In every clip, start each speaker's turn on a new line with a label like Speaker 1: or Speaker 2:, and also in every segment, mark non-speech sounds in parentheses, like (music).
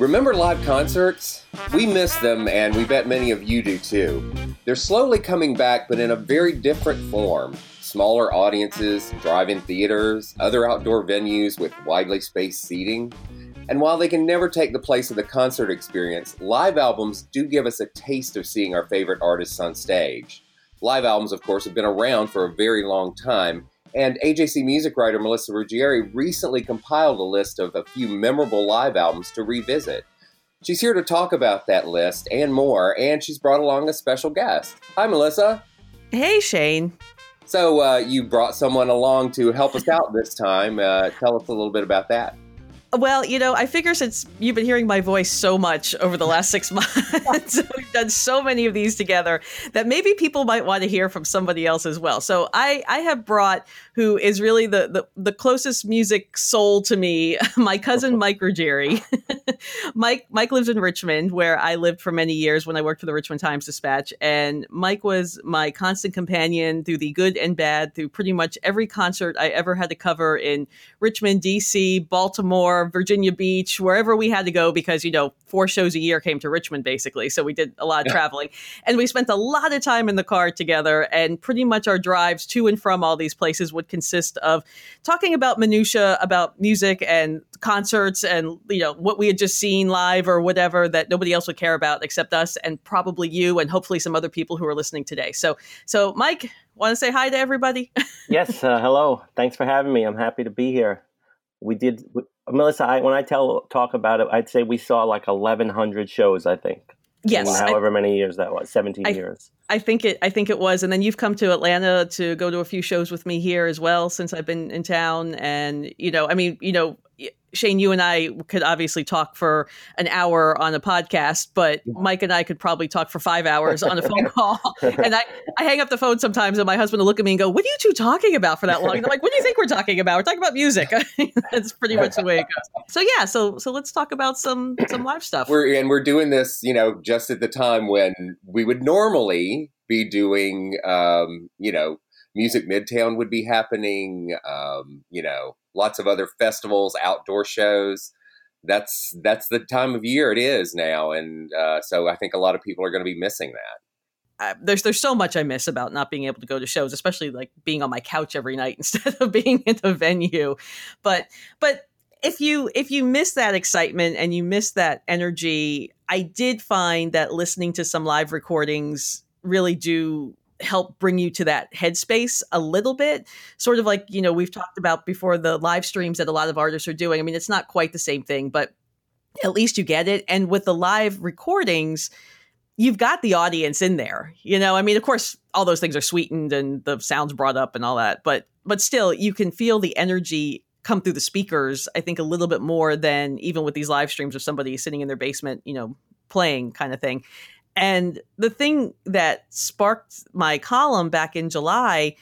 Speaker 1: Remember live concerts? We miss them, and we bet many of you do too. They're slowly coming back, but in a very different form. Smaller audiences, drive in theaters, other outdoor venues with widely spaced seating. And while they can never take the place of the concert experience, live albums do give us a taste of seeing our favorite artists on stage. Live albums, of course, have been around for a very long time, and AJC music writer Melissa Ruggieri recently compiled a list of a few memorable live albums to revisit. She's here to talk about that list and more, and she's brought along a special guest. Hi, Melissa.
Speaker 2: Hey, Shane.
Speaker 1: So, uh, you brought someone along to help us out this time. Uh, tell us a little bit about that.
Speaker 2: Well, you know, I figure since you've been hearing my voice so much over the last six (laughs) months, (laughs) we've done so many of these together that maybe people might want to hear from somebody else as well. So I, I have brought who is really the, the, the closest music soul to me, (laughs) my cousin Mike Ruggieri. Mike Mike lives in Richmond, where I lived for many years when I worked for the Richmond Times Dispatch, and Mike was my constant companion through the good and bad, through pretty much every concert I ever had to cover in Richmond, D.C., Baltimore, Virginia Beach, wherever we had to go, because you know four shows a year came to Richmond basically, so we did a lot of yeah. traveling, and we spent a lot of time in the car together, and pretty much our drives to and from all these places would consist of talking about minutia about music and concerts and you know what we had just seen live or whatever that nobody else would care about except us and probably you and hopefully some other people who are listening today. So, so Mike, want to say hi to everybody?
Speaker 3: yes, uh, hello. Thanks for having me. I'm happy to be here. We did, Melissa. I, when I tell talk about it, I'd say we saw like 1,100 shows. I think.
Speaker 2: Yes,
Speaker 3: however I, many years that was, 17 I, years.
Speaker 2: I think it. I think it was, and then you've come to Atlanta to go to a few shows with me here as well since I've been in town. And you know, I mean, you know, Shane, you and I could obviously talk for an hour on a podcast, but Mike and I could probably talk for five hours on a phone (laughs) call. and I, I hang up the phone sometimes, and my husband will look at me and go, What are you two talking about for that long? And I'm like, What do you think we're talking about? We're talking about music. (laughs) That's pretty much the way it goes. So yeah, so so let's talk about some some live stuff.
Speaker 1: We're and we're doing this, you know, just at the time when we would normally be doing um, you know, Music Midtown would be happening, um, you know, lots of other festivals, outdoor shows. That's that's the time of year it is now, and uh, so I think a lot of people are going to be missing that.
Speaker 2: Uh, there's there's so much I miss about not being able to go to shows, especially like being on my couch every night (laughs) instead of being in the venue. But but if you if you miss that excitement and you miss that energy, I did find that listening to some live recordings really do help bring you to that headspace a little bit sort of like you know we've talked about before the live streams that a lot of artists are doing i mean it's not quite the same thing but at least you get it and with the live recordings you've got the audience in there. You know, I mean, of course, all those things are sweetened and the sounds brought up and all that, but but still, you can feel the energy come through the speakers. I think a little bit more than even with these live streams of somebody sitting in their basement, you know, playing kind of thing. And the thing that sparked my column back in July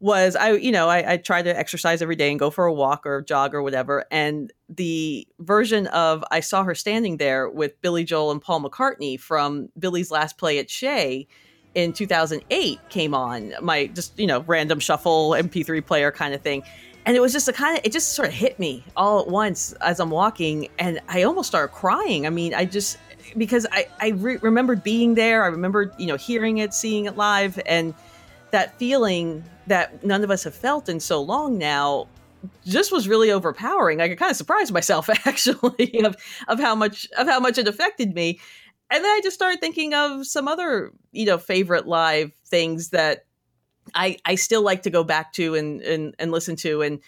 Speaker 2: was I, you know, I, I try to exercise every day and go for a walk or jog or whatever. And the version of I saw her standing there with Billy Joel and Paul McCartney from Billy's last play at Shea in 2008 came on my just, you know, random shuffle MP3 player kind of thing. And it was just a kind of, it just sort of hit me all at once as I'm walking. And I almost started crying. I mean, I just, because I, I re- remembered being there. I remembered, you know, hearing it, seeing it live. And, that feeling that none of us have felt in so long now just was really overpowering. I kind of surprised myself (laughs) actually of of how much of how much it affected me. And then I just started thinking of some other, you know, favorite live things that I I still like to go back to and and, and listen to. And,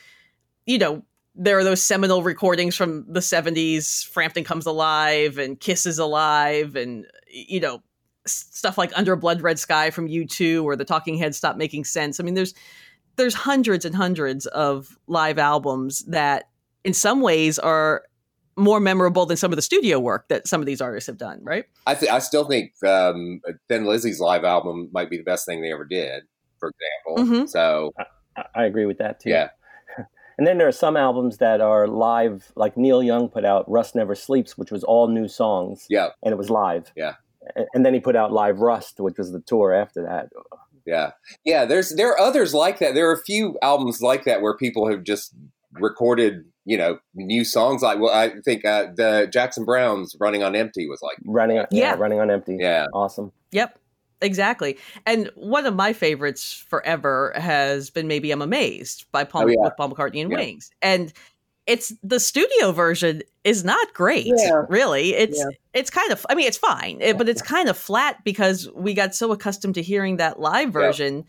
Speaker 2: you know, there are those seminal recordings from the 70s, Frampton Comes Alive and Kiss is Alive and you know, stuff like Under a Blood Red Sky from U2 or the Talking Heads Stop Making Sense. I mean, there's there's hundreds and hundreds of live albums that in some ways are more memorable than some of the studio work that some of these artists have done, right?
Speaker 1: I th- I still think um, Thin Lizzy's live album might be the best thing they ever did, for example. Mm-hmm. So
Speaker 3: I, I, agree with that too.
Speaker 1: Yeah.
Speaker 3: And then there are some albums that are live, like Neil Young put out Rust Never Sleeps, which was all new songs.
Speaker 1: Yeah.
Speaker 3: And it was live.
Speaker 1: Yeah
Speaker 3: and then he put out Live Rust, which was the tour after that.
Speaker 1: Yeah, yeah. There's there are others like that. There are a few albums like that where people have just recorded, you know, new songs. Like, well, I think uh, the Jackson Browne's "Running on Empty" was like
Speaker 3: running, on, yeah, yeah, running on empty.
Speaker 1: Yeah,
Speaker 3: awesome.
Speaker 2: Yep, exactly. And one of my favorites forever has been "Maybe I'm Amazed" by Paul oh, yeah. with Paul McCartney and yeah. Wings, and it's the studio version is not great yeah. really it's yeah. it's kind of i mean it's fine yeah. but it's kind of flat because we got so accustomed to hearing that live version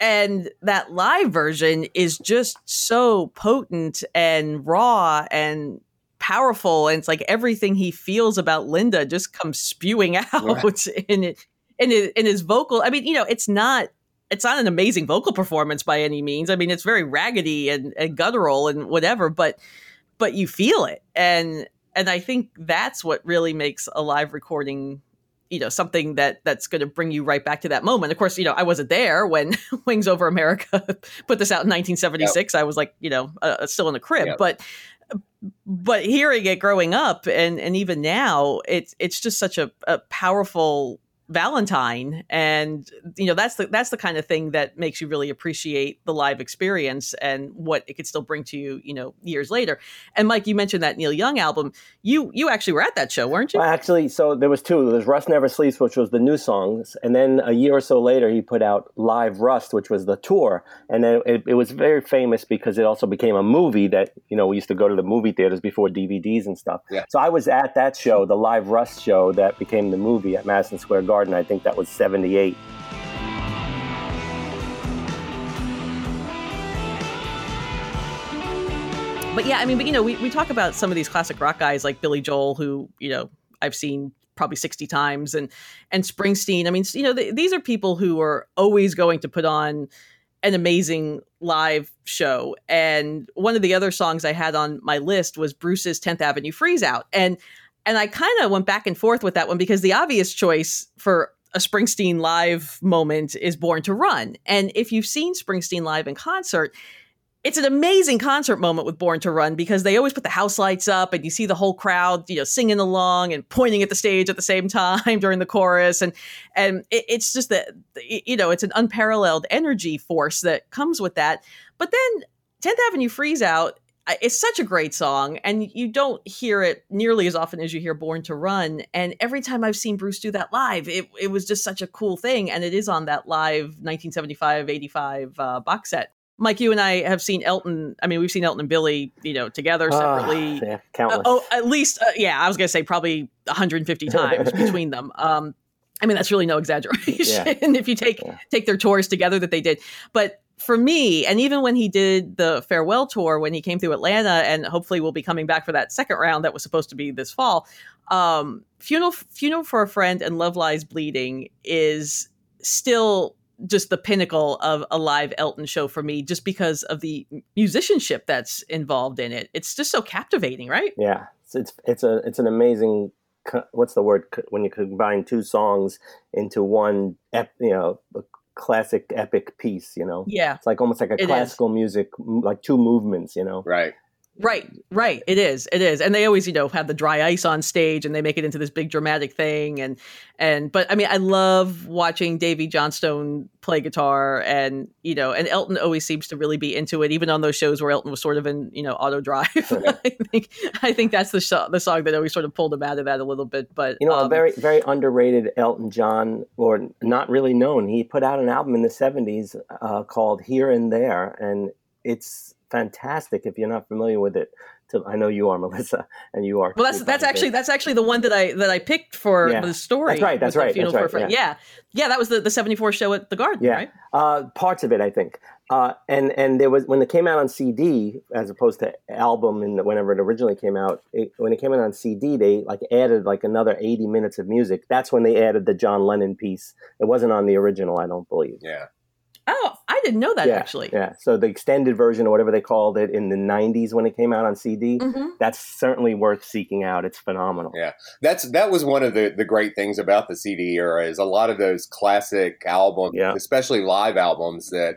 Speaker 2: and that live version is just so potent and raw and powerful and it's like everything he feels about linda just comes spewing (laughs) out in it in, in his vocal i mean you know it's not it's not an amazing vocal performance by any means. I mean, it's very raggedy and, and guttural and whatever, but but you feel it, and and I think that's what really makes a live recording, you know, something that that's going to bring you right back to that moment. Of course, you know, I wasn't there when (laughs) Wings Over America (laughs) put this out in 1976. Yep. I was like, you know, uh, still in the crib, yep. but but hearing it growing up and and even now, it's it's just such a, a powerful Valentine, and you know that's the that's the kind of thing that makes you really appreciate the live experience and what it could still bring to you, you know, years later. And Mike, you mentioned that Neil Young album. You you actually were at that show, weren't you?
Speaker 3: Well, actually, so there was two. There's Rust Never Sleeps, which was the new songs, and then a year or so later, he put out Live Rust, which was the tour, and then it, it was very famous because it also became a movie that you know we used to go to the movie theaters before DVDs and stuff.
Speaker 1: Yeah.
Speaker 3: So I was at that show, the Live Rust show that became the movie at Madison Square Garden Garden. I think that was 78.
Speaker 2: But yeah, I mean, but you know, we, we talk about some of these classic rock guys like Billy Joel, who, you know, I've seen probably 60 times and and Springsteen. I mean, you know, these are people who are always going to put on an amazing live show. And one of the other songs I had on my list was Bruce's 10th Avenue Freeze Out. And and I kind of went back and forth with that one because the obvious choice for a Springsteen live moment is Born to Run. And if you've seen Springsteen live in concert, it's an amazing concert moment with Born to Run because they always put the house lights up and you see the whole crowd, you know, singing along and pointing at the stage at the same (laughs) time during the chorus, and and it, it's just that you know it's an unparalleled energy force that comes with that. But then 10th Avenue Freeze Out it's such a great song and you don't hear it nearly as often as you hear born to run and every time i've seen bruce do that live it, it was just such a cool thing and it is on that live 1975 85 uh, box set mike you and i have seen elton i mean we've seen elton and billy you know together ah, separately
Speaker 3: uh, yeah, countless.
Speaker 2: Uh, oh at least uh, yeah i was gonna say probably 150 (laughs) times between them um I mean, that's really no exaggeration yeah. (laughs) if you take yeah. take their tours together that they did. But for me, and even when he did the farewell tour, when he came through Atlanta, and hopefully we'll be coming back for that second round that was supposed to be this fall, um, funeral funeral for a friend and love lies bleeding is still just the pinnacle of a live Elton show for me, just because of the musicianship that's involved in it. It's just so captivating, right?
Speaker 3: Yeah, it's it's, it's a it's an amazing. What's the word when you combine two songs into one? You know, classic epic piece. You know,
Speaker 2: yeah,
Speaker 3: it's like almost like a
Speaker 2: it
Speaker 3: classical
Speaker 2: is.
Speaker 3: music, like two movements. You know,
Speaker 1: right.
Speaker 2: Right, right. It is. It is. And they always, you know, have the dry ice on stage and they make it into this big dramatic thing and and but I mean, I love watching Davey Johnstone play guitar and, you know, and Elton always seems to really be into it even on those shows where Elton was sort of in, you know, auto drive. (laughs) I think I think that's the sh- the song that always sort of pulled him out of that a little bit, but
Speaker 3: You know,
Speaker 2: um,
Speaker 3: a very very underrated Elton John or not really known. He put out an album in the 70s uh, called Here and There and it's fantastic if you're not familiar with it. To, I know you are, (laughs) Melissa, and you are.
Speaker 2: Well, that's that's actually that's actually the one that I that I picked for
Speaker 3: Yeah.
Speaker 2: the story.
Speaker 3: That's right, that's right,
Speaker 2: Funeral
Speaker 3: that's
Speaker 2: for a
Speaker 3: right,
Speaker 2: Friend. Yeah. yeah, that was the the seventy four show at the Garden,
Speaker 3: Yeah,
Speaker 2: right?
Speaker 3: uh, parts of it, I think. Uh, and and there was when it came out on CD as opposed to album and whenever it originally came out. It, when it came out on CD, they like added like another eighty minutes of music. That's when they added the John Lennon piece. It wasn't on the original, I don't believe.
Speaker 1: Yeah.
Speaker 2: Oh, I didn't know that
Speaker 3: yeah,
Speaker 2: actually.
Speaker 3: Yeah. So the extended version or whatever they called it in the '90s when it came out on CD,
Speaker 2: Mhm.
Speaker 3: that's certainly worth seeking out. It's phenomenal.
Speaker 1: Yeah, that's that was one of the the great things about the CD era is a lot of those classic albums,
Speaker 3: Yeah.
Speaker 1: especially live albums that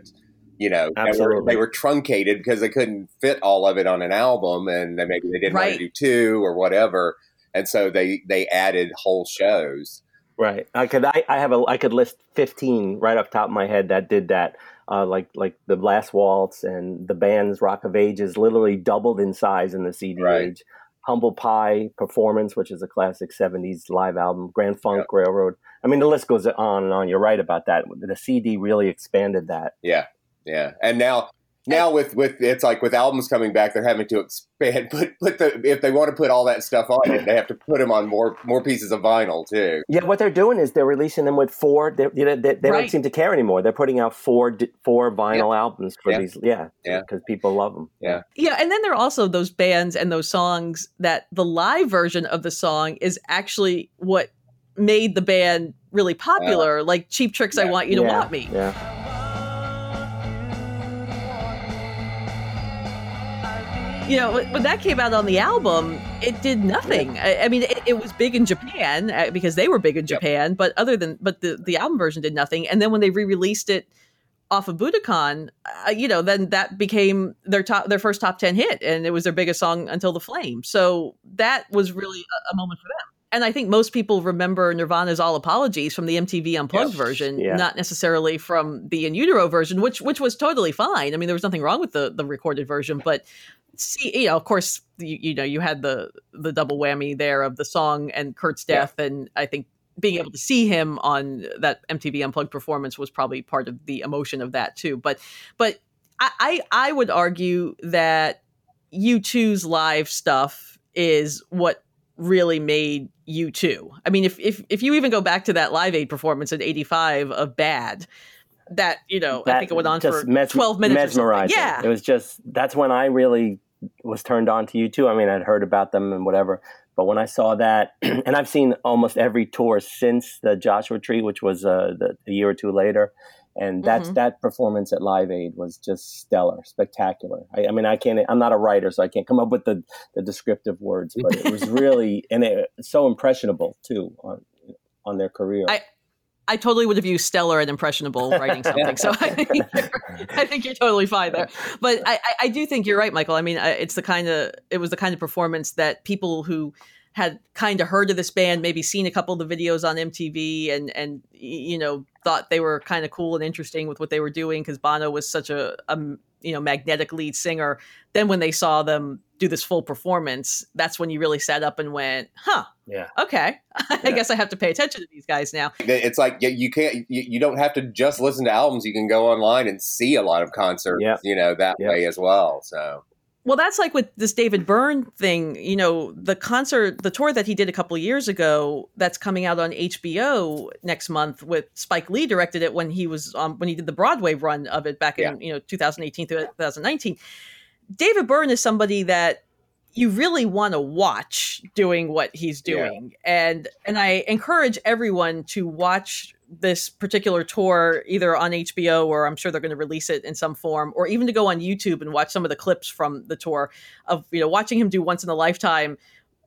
Speaker 1: you know they were, they were truncated because they couldn't fit all of it on an album, and they maybe they didn't want to do two or whatever, and so they they added whole shows.
Speaker 3: Right. I could. I, I have a. I could list fifteen right off the top of my head that did that. Uh, like like the Last Waltz and the band's Rock of Ages literally doubled in size in the CD
Speaker 1: Right.
Speaker 3: age. Humble Pie Performance, which is a classic '70s live album. Grand Funk Railroad. I mean, the list goes on and on. You're right about that. The CD really expanded that.
Speaker 1: Yeah, yeah, and now. Now with with it's like with albums coming back, they're having to expand. (laughs) Put put the if they want to put all that stuff on it, they have to put them on more more pieces of vinyl too.
Speaker 3: Yeah, what they're doing is they're releasing them with four. They, you know, they, they
Speaker 2: Right.
Speaker 3: don't seem to care anymore. They're putting out four four vinyl albums for
Speaker 1: Yeah.
Speaker 3: these. Yeah,
Speaker 1: Yeah.
Speaker 3: because people love them.
Speaker 1: Yeah.
Speaker 2: Yeah, and then there are also those bands and those songs that the live version of the song is actually what made the band really popular, like Cheap Trick's I Want You to
Speaker 3: yeah,
Speaker 2: Want Me.
Speaker 3: Yeah.
Speaker 2: You know, when that came out on the album, it did nothing. I, I mean, it, it was big in Japan uh, because they were big in
Speaker 1: Yep.
Speaker 2: Japan, but other than but the the album version did nothing. And then when they re-released it off of Budokan, uh, you know, then that became their top their first top 10 hit and it was their biggest song until the flame. So that was really a, a moment for them. And I think most people remember Nirvana's All Apologies from the MTV Unplugged
Speaker 1: Yes.
Speaker 2: version,
Speaker 3: Yeah.
Speaker 2: not necessarily from the In Utero version, which which was totally fine. I mean, there was nothing wrong with the the recorded version, but see, you know, of course, you, you know, you had the the double whammy there of the song and Kurt's
Speaker 1: Yeah.
Speaker 2: death, and I think being able to see him on that MTV Unplugged performance was probably part of the emotion of that too. But but I I, I would argue that U2's live stuff is what really made U2. I mean, if if if you even go back to that Live Aid performance in '85 of Bad. That you know, I think it went on for
Speaker 3: mes-
Speaker 2: twelve minutes. or
Speaker 3: mesmerizing.
Speaker 2: Yeah,
Speaker 3: it was just that's when I really was turned on to U2. I mean, I'd heard about them and whatever, but when I saw that, (clears throat) and I've seen almost every tour since the Joshua Tree, which was uh, the, a year or two later, and that's
Speaker 2: Mhm.
Speaker 3: that performance at Live Aid was just stellar, spectacular. I, I mean, I can't. I'm not a writer, so I can't come up with the the descriptive words, but it was (laughs) really and it, so impressionable too on on their career.
Speaker 2: I- I totally would have used stellar and impressionable writing (laughs) something. So I think you're, I think you're totally fine there. But I, I, I do think you're right, Michael. I mean, it's the kind of it was the kind of performance that people who had kind of heard of this band, maybe seen a couple of the videos on MTV, and and you know thought they were kind of cool and interesting with what they were doing because Bono was such a, a you know magnetic lead singer. Then when they saw them do this full performance, that's when you really sat up and went, "Huh,
Speaker 3: yeah.
Speaker 2: okay, (laughs) I
Speaker 3: Yeah.
Speaker 2: guess I have to pay attention to these guys now."
Speaker 1: It's like you- you can't you, you don't have to just listen to albums. You can go online and see a lot of concerts.
Speaker 3: Yeah.
Speaker 1: You know that
Speaker 3: Yeah.
Speaker 1: way as well. So
Speaker 2: Well, that's like with this David Byrne thing. You know, the concert, the tour that he did a couple of years ago, that's coming out on HBO next month. With Spike Lee directed it when he was um, when he did the Broadway run of it back in you know 2018 to 2019. David Byrne is somebody that you really want to watch doing what he's doing and and i encourage everyone to watch this particular tour either on hbo or i'm sure they're going to release it in some form or even to go on youtube and watch some of the clips from the tour of you know watching him do once in a lifetime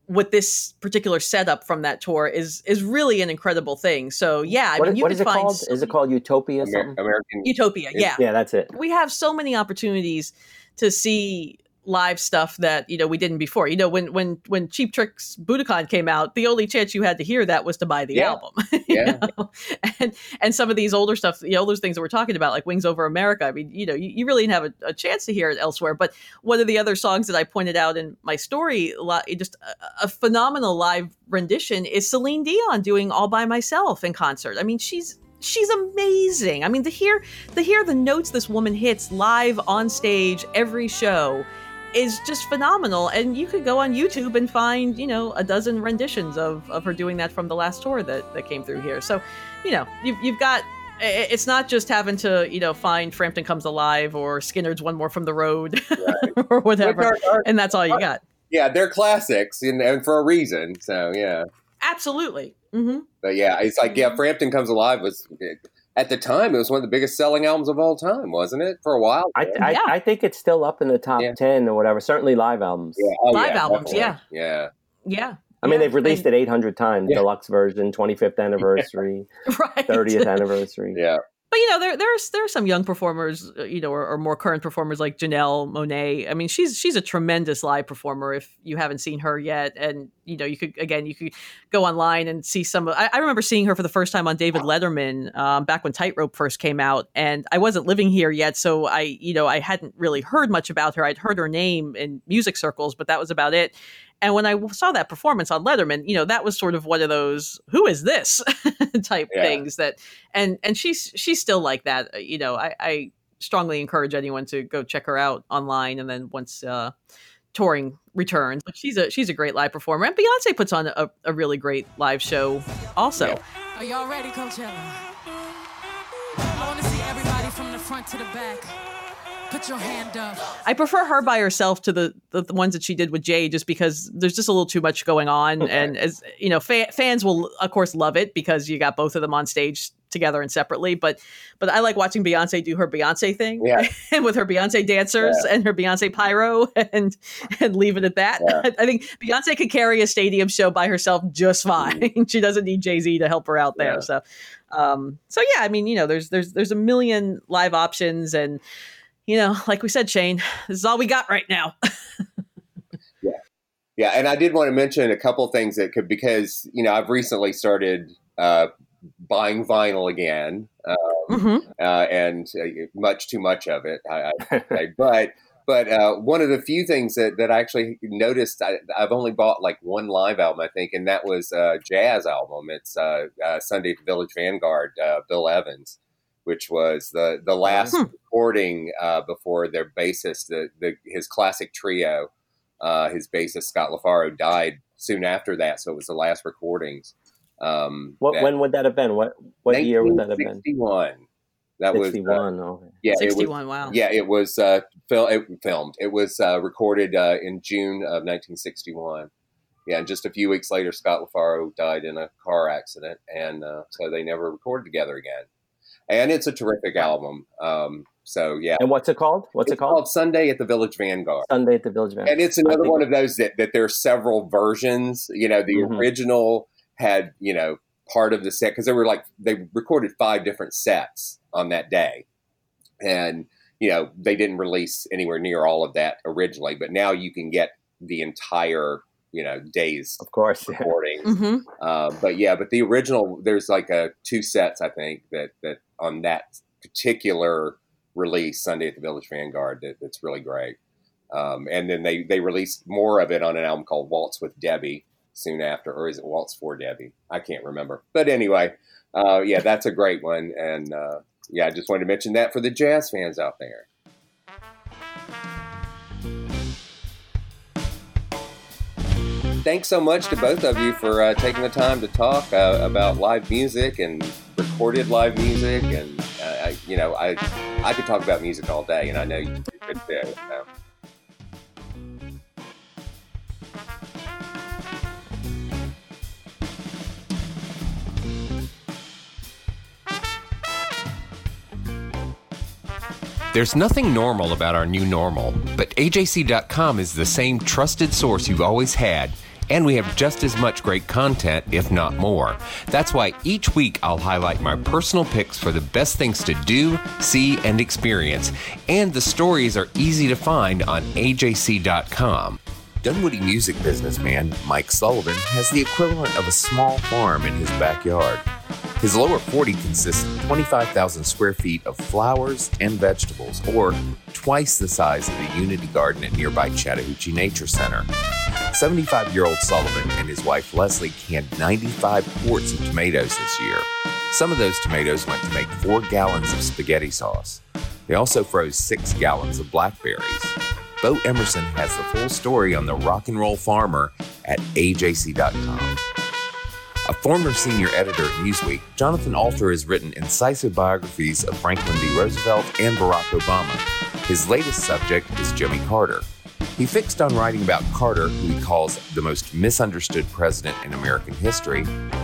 Speaker 2: with this particular setup from that tour is is really an incredible thing so yeah i
Speaker 3: What,
Speaker 2: mean you
Speaker 3: what
Speaker 2: can
Speaker 3: it
Speaker 2: find
Speaker 3: called?
Speaker 2: so
Speaker 3: Is it called Utopia? Something?
Speaker 1: American.
Speaker 2: utopia yeah
Speaker 3: Yeah, that's it.
Speaker 2: we have so many opportunities to see live stuff that you know we didn't before. You know, when when when Cheap Trick's Budokan came out, the only chance you had to hear that was to buy the
Speaker 1: Yeah.
Speaker 2: album. (laughs)
Speaker 1: Yeah.
Speaker 2: know? and and some of these older stuff, you know, those things that we're talking about, like Wings Over America. I mean, you know, you, you really didn't have a, a chance to hear it elsewhere. But one of the other songs that I pointed out in my story, just a, a phenomenal live rendition, is Celine Dion doing "All by Myself" in concert. I mean, she's she's amazing. I mean, to hear to hear the notes this woman hits live on stage every show is just phenomenal and you could go on youtube and find you know a dozen renditions of, of her doing that from the last tour that, that came through here. So you know you've, you've got it's not just having to you know find frampton comes alive or Skynyrd's one more from the road (laughs) or whatever
Speaker 1: Which are- are-
Speaker 2: and that's all you got.
Speaker 1: Yeah, they're classics, and, and for a reason. So yeah,
Speaker 2: absolutely. Mm-hmm.
Speaker 1: but yeah, it's like yeah, Frampton Comes Alive was at the time it was one of the biggest selling albums of all time, wasn't it? For a while.
Speaker 3: I. I,
Speaker 2: Yeah.
Speaker 3: I think it's still up in the top
Speaker 1: Yeah.
Speaker 3: 10 or whatever, certainly live albums.
Speaker 1: Yeah. Oh,
Speaker 2: Live
Speaker 1: yeah,
Speaker 2: albums,
Speaker 1: definitely. yeah.
Speaker 2: yeah
Speaker 3: I mean, they've released
Speaker 2: and-
Speaker 3: it 800 times
Speaker 1: Yeah.
Speaker 3: deluxe version, 25th (laughs) anniversary,
Speaker 2: right
Speaker 3: 30th anniversary.
Speaker 1: Yeah.
Speaker 2: But you know, there there's there are some young performers, uh, you know, or, or more current performers like Janelle Monáe. I mean, she's she's a tremendous live performer. If you haven't seen her yet, and you know, you could again, you could go online and see some. of I, I remember seeing her for the first time on David Letterman um, back when Tightrope first came out, and I wasn't living here yet, so I you know I hadn't really heard much about her. I'd heard her name in music circles, but that was about it. And when I saw that performance on Letterman, you know, that was sort of one of those "Who is this?" (laughs) type
Speaker 1: Yeah.
Speaker 2: things that and and she's she's still like that. Uh, You know, I, I strongly encourage anyone to go check her out online, and then once uh, touring returns, but she's a she's a great live performer, and Beyonce puts on a, a really great live show also.
Speaker 1: Yeah.
Speaker 4: Are y'all ready, Coachella? I want to see everybody from the front to the back. Put your hand up.
Speaker 2: I prefer her by herself to the, the the ones that she did with Jay, just because there's just a little too much going on, and as you know, fa- fans will of course love it because you got both of them on stage together and separately. But but I like watching Beyonce do her Beyonce thing,
Speaker 1: Yeah. (laughs)
Speaker 2: and with her Beyonce dancers and her Beyonce pyro, and and leave it at that.
Speaker 1: Yeah. (laughs)
Speaker 2: I think Beyonce could carry a stadium show by herself just fine. (laughs) she doesn't need Jay Z to help her out there.
Speaker 1: Yeah.
Speaker 2: So, um, so yeah, I mean, you know, there's there's there's a million live options and you know, (laughs) like we said, Shane, this is all we got right now.
Speaker 1: Yeah, (laughs) Yeah. and I did want to mention a couple things that could because you know I've recently started uh, buying vinyl again, uh,
Speaker 2: hmm
Speaker 1: uh, and uh, much too much of it. I, I (laughs) but but uh, one of the few things that, that I actually noticed, I, I've only bought like one live album, I think, and that was a jazz album. It's uh, uh, Sunday Village Vanguard, uh, Bill Evans, which was the the last
Speaker 2: Hmm.
Speaker 1: recording uh, before their bassist, the, the his classic trio. Uh, his bassist Scott LaFaro died soon after that, so it was the last recordings. Um,
Speaker 3: What,
Speaker 1: that-
Speaker 3: when would that have been? What what year would that have been?
Speaker 1: 1961. That was uh,
Speaker 3: 61. okay.
Speaker 1: yeah, it was
Speaker 2: 61, wow.
Speaker 1: yeah, it was uh, fil- it filmed. It was uh, recorded uh, in June of 1961. Yeah, and just a few weeks later, Scott LaFaro died in a car accident, and uh, so they never recorded together again. And it's a terrific album. Um, so yeah,
Speaker 3: And what's it called? What's
Speaker 1: it's
Speaker 3: it called?
Speaker 1: Sunday at the Village Vanguard.
Speaker 3: Sunday at the Village Vanguard.
Speaker 1: And it's another one of those that, that there are several versions. You know, the
Speaker 3: Mhm.
Speaker 1: original had, you know, part of the set because they were like, they recorded five different sets on that day. And, you know, they didn't release anywhere near all of that originally, but now you can get the entire, you know, day's
Speaker 3: Of course. yeah.
Speaker 1: recording.
Speaker 2: hmm
Speaker 1: Uh, but yeah, but the original, there's like a two sets, I think, that, that on that particular release, Sunday at the Village Vanguard, that, that's really great. Um, and then they, they released more of it on an album called Waltz with Debbie soon after, or is it Waltz for Debbie? I can't remember. But anyway, uh, yeah, that's a great one. And uh, yeah, I just wanted to mention that for the jazz fans out there. Thanks so much to both of you for uh, taking the time to talk uh, about live music and recorded live music, and uh, I, you know, I I could talk about music all day, and I know you could too. So. There's nothing normal about our new normal, but AJC.com is the same trusted source you've always had and we have just as much great content, if not more. That's why each week I'll highlight my personal picks for the best things to do, see, and experience, and the stories are easy to find on AJC.com. Dunwoody music businessman Mike Sullivan has the equivalent of a small farm in his backyard. His lower 40 consists of 25,000 square feet of flowers and vegetables, or twice the size of the Unity Garden at nearby Chattahoochee Nature Center. 75 year old Sullivan and his wife Leslie canned 95 quarts of tomatoes this year. Some of those tomatoes went to make four gallons of spaghetti sauce. They also froze six gallons of blackberries. Bo Emerson has the full story on the rock and roll farmer at ajc.com. A former senior editor at Newsweek, Jonathan Alter has written incisive biographies of Franklin D. Roosevelt and Barack Obama. His latest subject is Jimmy Carter. He fixed on writing about Carter, who he calls the most misunderstood president in American history,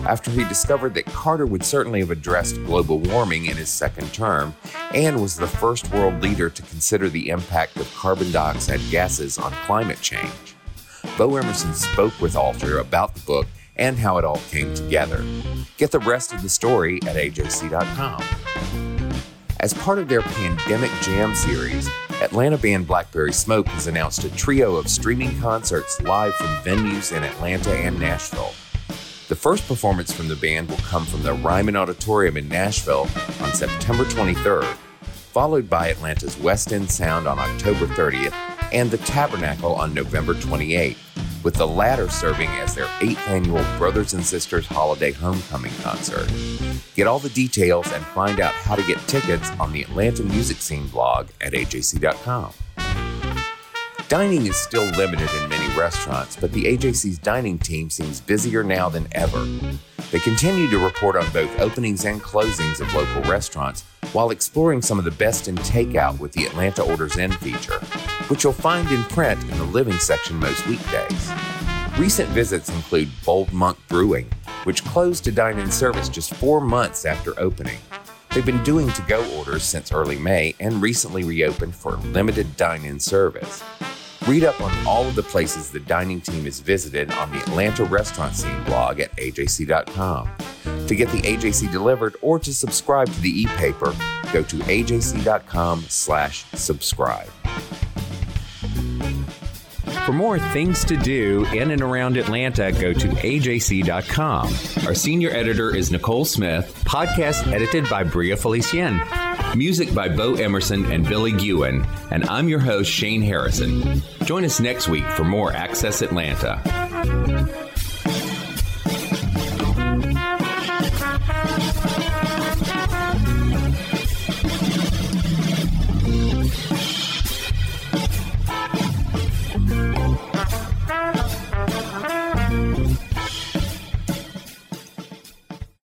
Speaker 1: after he discovered that Carter would certainly have addressed global warming in his second term and was the first world leader to consider the impact of carbon dioxide gases on climate change. Bo Emerson spoke with Alter about the book and how it all came together. Get the rest of the story at ajc.com. As part of their Pandemic Jam series, Atlanta band Blackberry Smoke has announced a trio of streaming concerts live from venues in Atlanta and Nashville. The first performance from the band will come from the Ryman Auditorium in Nashville on September 23rd, followed by Atlanta's West End Sound on October 30th and the Tabernacle on November 28th, with the latter serving as their eighth annual Brothers and Sisters Holiday Homecoming concert. Get all the details and find out how to get tickets on the Atlanta Music Scene blog at ajc.com. Dining is still limited in many restaurants, but the AJC's dining team seems busier now than ever. They continue to report on both openings and closings of local restaurants while exploring some of the best in takeout with the Atlanta Orders In feature, which you'll find in print in the living section most weekdays. Recent visits include Bold Monk Brewing, which closed to dine in service just four months after opening. They've been doing to go orders since early May and recently reopened for limited dine in service. Read up on all of the places the dining team has visited on the Atlanta Restaurant Scene blog at ajc.com. To get the AJC delivered or to subscribe to the e-paper, go to ajc.com slash subscribe. For more things to do in and around Atlanta, go to ajc.com. Our senior editor is Nicole Smith, podcast edited by Bria Felicien. Music by Bo Emerson and Billy Gewen, and I'm your host, Shane Harrison. Join us next week for more Access Atlanta.